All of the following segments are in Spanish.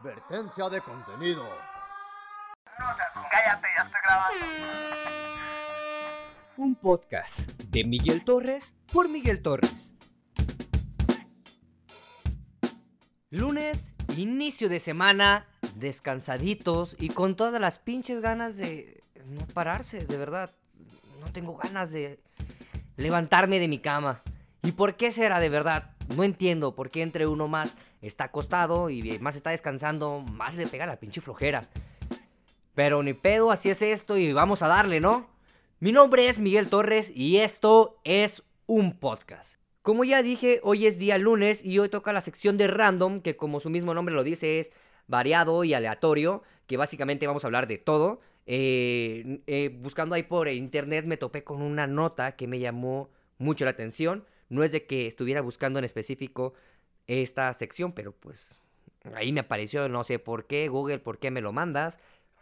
Advertencia de contenido. Cállate, ya estoy grabando. Un podcast de Miguel Torres por Miguel Torres. Lunes, inicio de semana, descansaditos y con todas las pinches ganas de no pararse, de verdad. No tengo ganas de levantarme de mi cama. ¿Y por qué será de verdad? No entiendo por qué entre uno más está acostado y más está descansando, más le pega la pinche flojera. Pero ni pedo, así es esto y vamos a darle, ¿no? Mi nombre es Miguel Torres y esto es un podcast. Como ya dije, hoy es día lunes y hoy toca la sección de random, que como su mismo nombre lo dice es variado y aleatorio, que básicamente vamos a hablar de todo. Eh, eh, buscando ahí por internet me topé con una nota que me llamó mucho la atención. No es de que estuviera buscando en específico esta sección, pero pues ahí me apareció, no sé por qué, Google, ¿por qué me lo mandas?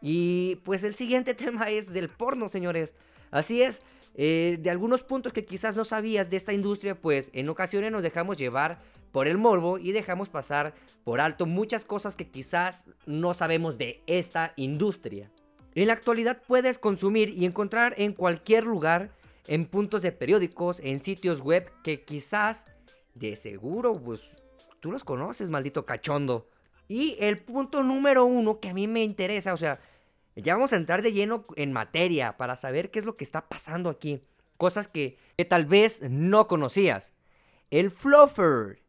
Y pues el siguiente tema es del porno, señores. Así es, eh, de algunos puntos que quizás no sabías de esta industria, pues en ocasiones nos dejamos llevar por el morbo y dejamos pasar por alto muchas cosas que quizás no sabemos de esta industria. En la actualidad puedes consumir y encontrar en cualquier lugar, en puntos de periódicos, en sitios web que quizás de seguro pues tú los conoces, maldito cachondo. Y el punto número uno que a mí me interesa, o sea, ya vamos a entrar de lleno en materia para saber qué es lo que está pasando aquí. Cosas que, tal vez no conocías. El fluffer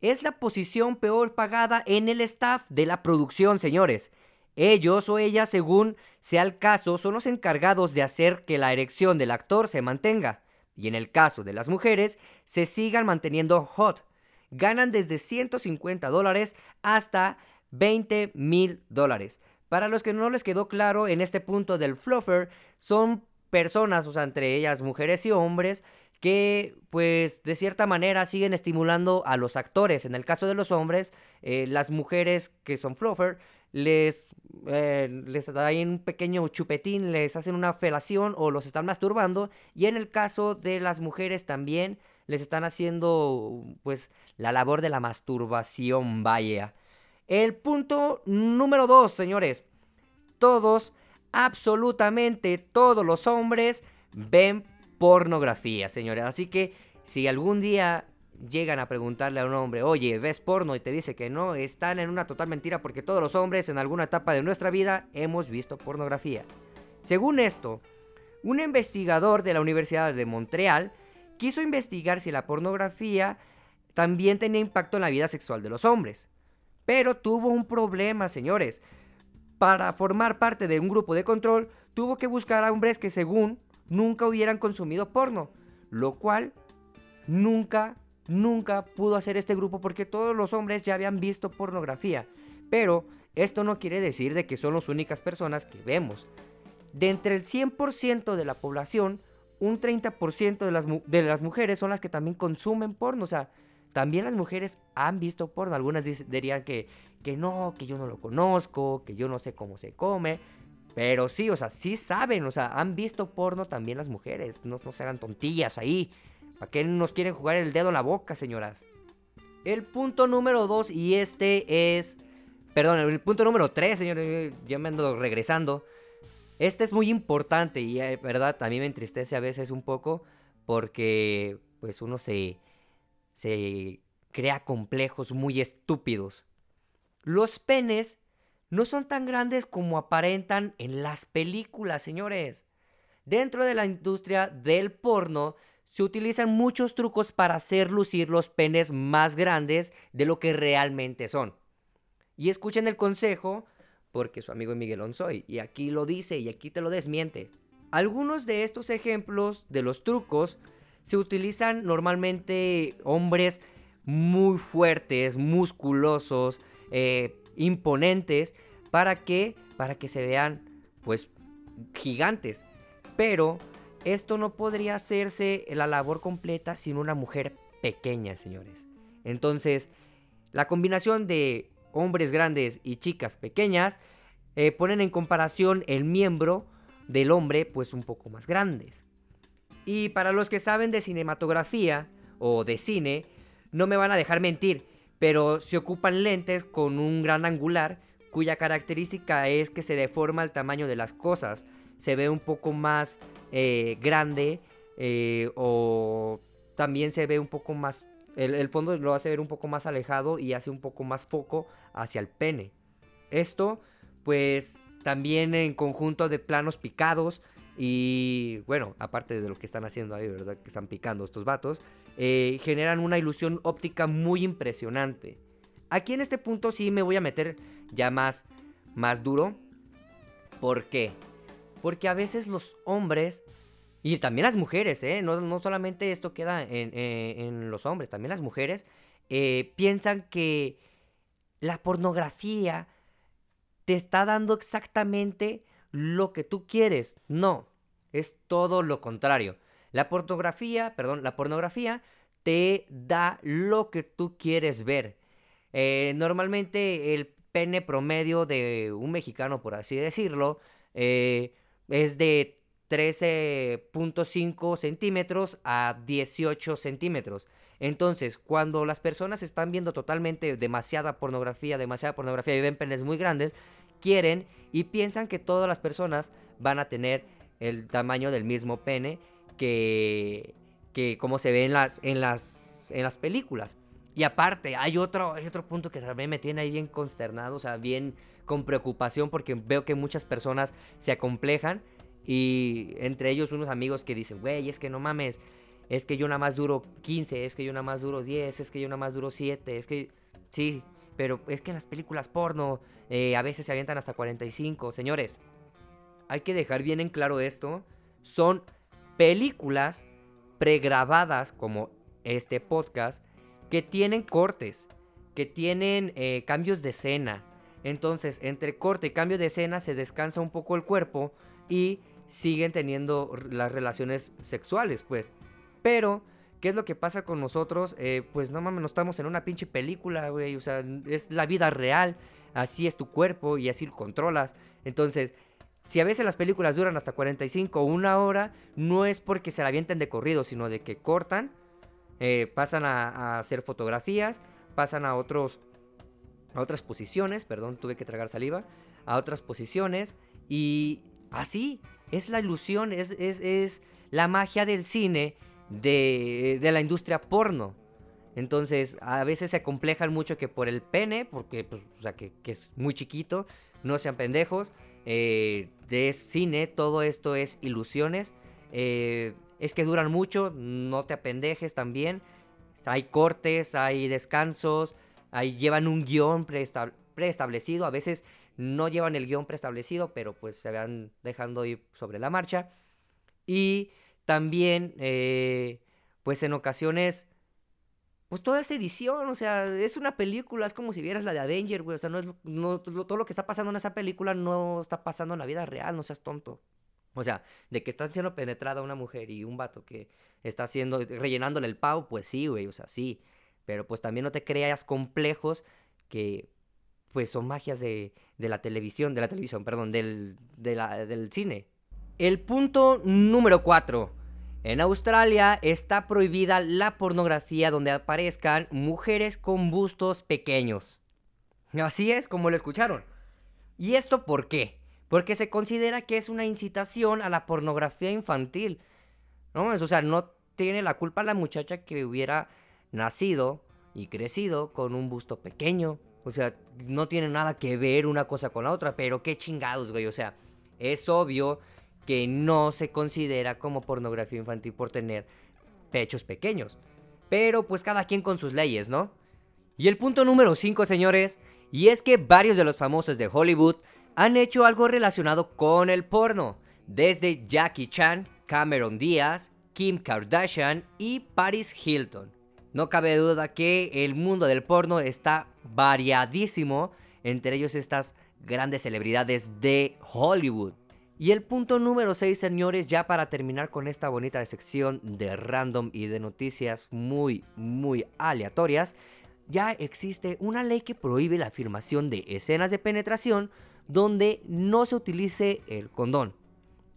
es la posición peor pagada en el staff de la producción, señores. Ellos o ellas, según sea el caso, son los encargados de hacer que la erección del actor se mantenga. Y en el caso de las mujeres, se sigan manteniendo hot. Ganan desde 150 dólares hasta 20 mil dólares. Para los que no les quedó claro en este punto del fluffer, son personas, o sea, entre ellas mujeres y hombres, que pues de cierta manera siguen estimulando a los actores. En el caso de los hombres, eh, las mujeres que son fluffer les, eh, les dan un pequeño chupetín, les hacen una felación o los están masturbando. Y en el caso de las mujeres también les están haciendo pues la labor de la masturbación, vaya. El punto número dos, señores. Todos, absolutamente todos los hombres ven pornografía, señores. Así que si algún día llegan a preguntarle a un hombre, oye, ¿ves porno? Y te dice que no, están en una total mentira porque todos los hombres en alguna etapa de nuestra vida hemos visto pornografía. Según esto, un investigador de la Universidad de Montreal quiso investigar si la pornografía también tenía impacto en la vida sexual de los hombres. Pero tuvo un problema, señores. Para formar parte de un grupo de control, tuvo que buscar a hombres que según nunca hubieran consumido porno. Lo cual nunca, nunca pudo hacer este grupo porque todos los hombres ya habían visto pornografía. Pero esto no quiere decir de que son las únicas personas que vemos. De entre el 100% de la población, un 30% de las, de las mujeres son las que también consumen porno. O sea, también las mujeres han visto porno. Algunas dirían que, que no, que yo no lo conozco, que yo no sé cómo se come. Pero sí, o sea, sí saben, o sea, han visto porno también las mujeres. No, no serán tontillas ahí. ¿Para qué nos quieren jugar el dedo en la boca, señoras? El punto número dos, y este es. Perdón, el punto número tres, señores. Ya me ando regresando. Este es muy importante y, eh, verdad, a mí me entristece a veces un poco porque, pues, uno se se crea complejos muy estúpidos. Los penes no son tan grandes como aparentan en las películas, señores. Dentro de la industria del porno se utilizan muchos trucos para hacer lucir los penes más grandes de lo que realmente son. Y escuchen el consejo porque su amigo Miguel Onzoy, y aquí lo dice y aquí te lo desmiente. Algunos de estos ejemplos de los trucos se utilizan normalmente hombres muy fuertes, musculosos, eh, imponentes, ¿para qué? Para que se vean, pues, gigantes. Pero esto no podría hacerse la labor completa sin una mujer pequeña, señores. Entonces, la combinación de hombres grandes y chicas pequeñas eh, ponen en comparación el miembro del hombre, pues, un poco más grandes. Y para los que saben de cinematografía o de cine, no me van a dejar mentir. pero se ocupan lentes con un gran angular cuya característica es que se deforma el tamaño de las cosas. Se ve un poco más eh, grande eh, o también se ve un poco más... El, fondo lo hace ver un poco más alejado y hace un poco más foco hacia el pene. Esto, pues, también en conjunto de planos picados y, bueno, aparte de lo que están haciendo ahí, ¿verdad? Que están picando estos vatos, eh, generan una ilusión óptica muy impresionante. Aquí en este punto sí me voy a meter ya más, más duro. ¿Por qué? Porque a veces los hombres, y también las mujeres, ¿eh? no, solamente esto queda en, los hombres, también las mujeres, eh, piensan que la pornografía te está dando exactamente lo que tú quieres. No, es todo lo contrario. La pornografía, perdón, la pornografía te da lo que tú quieres ver. Eh, normalmente el pene promedio de un mexicano, por así decirlo, eh, es de 13.5 centímetros a 18 centímetros. Entonces, cuando las personas están viendo totalmente demasiada pornografía, demasiada pornografía y ven penes muy grandes, quieren y piensan que todas las personas van a tener el tamaño del mismo pene que, que como se ve en las, en las, en las películas. Y aparte, hay otro, hay otro punto que también me tiene ahí bien consternado, o sea, bien con preocupación porque veo que muchas personas se acomplejan y entre ellos unos amigos que dicen, güey, es que no mames, es que yo nada más duro 15, es que yo nada más duro 10, es que yo nada más duro 7, es que sí, pero es que en las películas porno eh, a veces se avientan hasta 45. Señores, hay que dejar bien en claro esto. Son películas pregrabadas como este podcast que tienen cortes, que tienen eh, cambios de escena. Entonces, entre corte y cambio de escena se descansa un poco el cuerpo y siguen teniendo las relaciones sexuales, pues. Pero, ¿qué es lo que pasa con nosotros? Eh, pues no mames, no estamos en una pinche película, güey. O sea, es la vida real. Así es tu cuerpo y así lo controlas. Entonces, si a veces las películas duran hasta 45 o una hora, no es porque se la avienten de corrido, sino de que cortan, eh, pasan a, hacer fotografías, pasan a otros a otras posiciones, perdón, tuve que tragar saliva, a otras posiciones y así es la ilusión, es, es, la magia del cine de, de, la industria porno. Entonces, a veces se complejan mucho que por el pene, porque pues, o sea, que, es muy chiquito, no sean pendejos, eh, de cine, todo esto es ilusiones. Eh, es que duran mucho, no te apendejes también. Hay cortes, hay descansos, hay, llevan un guion preestablecido. A veces no llevan el guion preestablecido, pero pues se van dejando ir sobre la marcha. Y también, eh, pues en ocasiones pues toda esa edición, o sea, es una película, es como si vieras la de Avenger, güey, o sea, no es, no, todo lo que está pasando en esa película no está pasando en la vida real, no seas tonto. O sea, de que está siendo penetrada una mujer y un vato que está haciendo, rellenándole el pau, pues sí, güey, o sea, sí. Pero pues también no te creas complejos que pues son magias de, de la televisión, de la televisión, perdón, del, de la, del cine. El punto número 4 en Australia está prohibida la pornografía donde aparezcan mujeres con bustos pequeños. Así es como lo escucharon. ¿Y esto por qué? Porque se considera que es una incitación a la pornografía infantil. ¿No? O sea, no tiene la culpa la muchacha que hubiera nacido y crecido con un busto pequeño. O sea, no tiene nada que ver una cosa con la otra, pero qué chingados, güey. O sea, es obvio que no se considera como pornografía infantil por tener pechos pequeños. Pero pues cada quien con sus leyes, ¿no? Y el punto número 5, señores, y es que varios de los famosos de Hollywood han hecho algo relacionado con el porno, desde Jackie Chan, Cameron Diaz, Kim Kardashian y Paris Hilton. No cabe duda que el mundo del porno está variadísimo, entre ellos estas grandes celebridades de Hollywood. Y el punto número 6, señores, ya para terminar con esta bonita sección de random y de noticias muy, muy aleatorias, ya existe una ley que prohíbe la afirmación de escenas de penetración donde no se utilice el condón,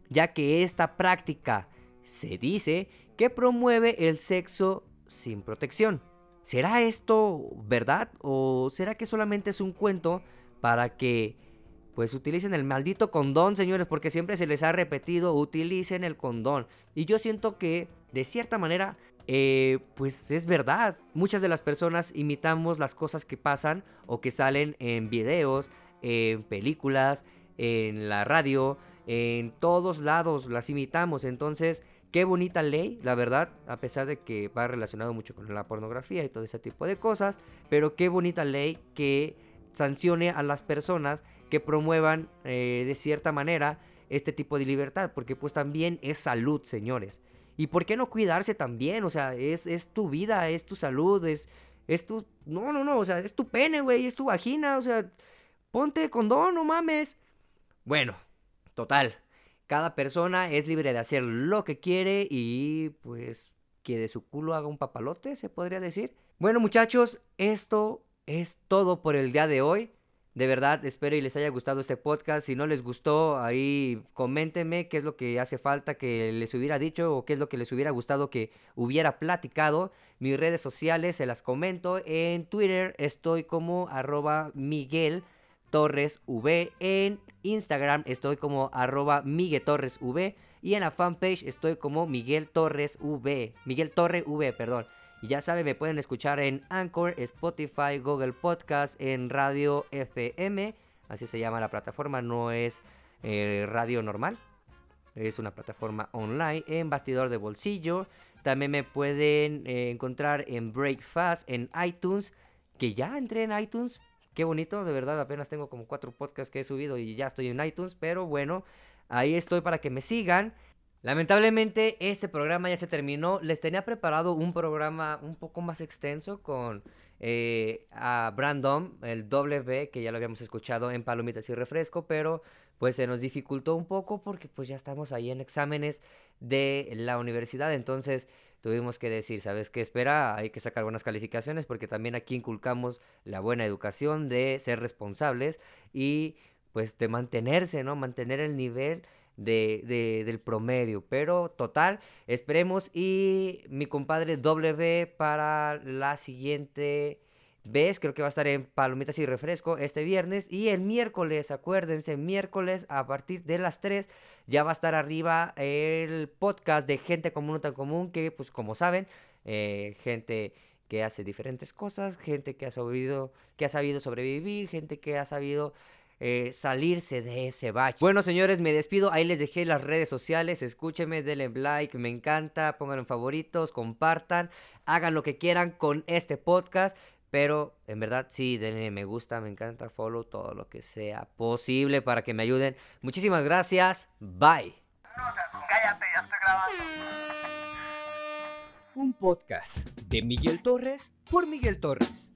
ya que esta práctica se dice que promueve el sexo sin protección. ¿Será esto verdad o será que solamente es un cuento para que pues utilicen el maldito condón, señores, porque siempre se les ha repetido, utilicen el condón. Y yo siento que, de cierta manera, eh, pues es verdad. Muchas de las personas imitamos las cosas que pasan o que salen en videos, en películas, en la radio, en todos lados las imitamos. Entonces, qué bonita ley, la verdad, a pesar de que va relacionado mucho con la pornografía y todo ese tipo de cosas, pero qué bonita ley que sancione a las personas que promuevan eh, de cierta manera este tipo de libertad, porque pues también es salud, señores. ¿Y por qué no cuidarse también? O sea, es, es tu vida, es tu salud, es, es tu... No, no, no, o sea, es tu pene, güey, es tu vagina, o sea, ponte condón, no mames. Bueno, total, cada persona es libre de hacer lo que quiere y pues que de su culo haga un papalote, se podría decir. Bueno muchachos, esto es todo por el día de hoy. De verdad, espero y les haya gustado este podcast. Si no les gustó, ahí coméntenme qué es lo que hace falta que les hubiera dicho o qué es lo que les hubiera gustado que hubiera platicado. Mis redes sociales se las comento. En Twitter estoy como arroba Miguel Torres V. En Instagram estoy como arroba Miguel Torres V. Y en la fanpage estoy como Miguel Torres V. Miguel Torre V, perdón. Y ya saben, me pueden escuchar en Anchor, Spotify, Google Podcast, en Radio FM. Así se llama la plataforma, no es eh, radio normal. Es una plataforma online en Bastidor de Bolsillo. También me pueden eh, encontrar en Breakfast, en iTunes. Que ya entré en iTunes. Qué bonito, de verdad. Apenas tengo como cuatro podcasts que he subido y ya estoy en iTunes. Pero bueno, ahí estoy para que me sigan. Lamentablemente este programa ya se terminó. Les tenía preparado un programa un poco más extenso con eh, a Brandon, el W, que ya lo habíamos escuchado en Palomitas y Refresco, pero pues se nos dificultó un poco porque pues ya estamos ahí en exámenes de la universidad, entonces tuvimos que decir, ¿sabes qué espera? Hay que sacar buenas calificaciones porque también aquí inculcamos la buena educación de ser responsables y pues de mantenerse, ¿no? Mantener el nivel de, del promedio. Pero total, esperemos. Y mi compadre W para la siguiente vez, creo que va a estar en Palomitas y Refresco este viernes. Y el miércoles, acuérdense, miércoles a partir de las 3 ya va a estar arriba el podcast de Gente Común Tan Común, que pues como saben, eh, gente que hace diferentes cosas, gente que ha sabido, que ha sabido sobrevivir, gente que ha sabido eh, salirse de ese bache. Bueno, señores, me despido. Ahí les dejé las redes sociales. Escúchenme, denle like, me encanta. Pongan en favoritos, compartan, hagan lo que quieran con este podcast. Pero en verdad sí, denle me gusta, me encanta, follow, todo lo que sea posible para que me ayuden. Muchísimas gracias. Bye. cállate, ya estoy grabando. Un podcast de Miguel Torres por Miguel Torres.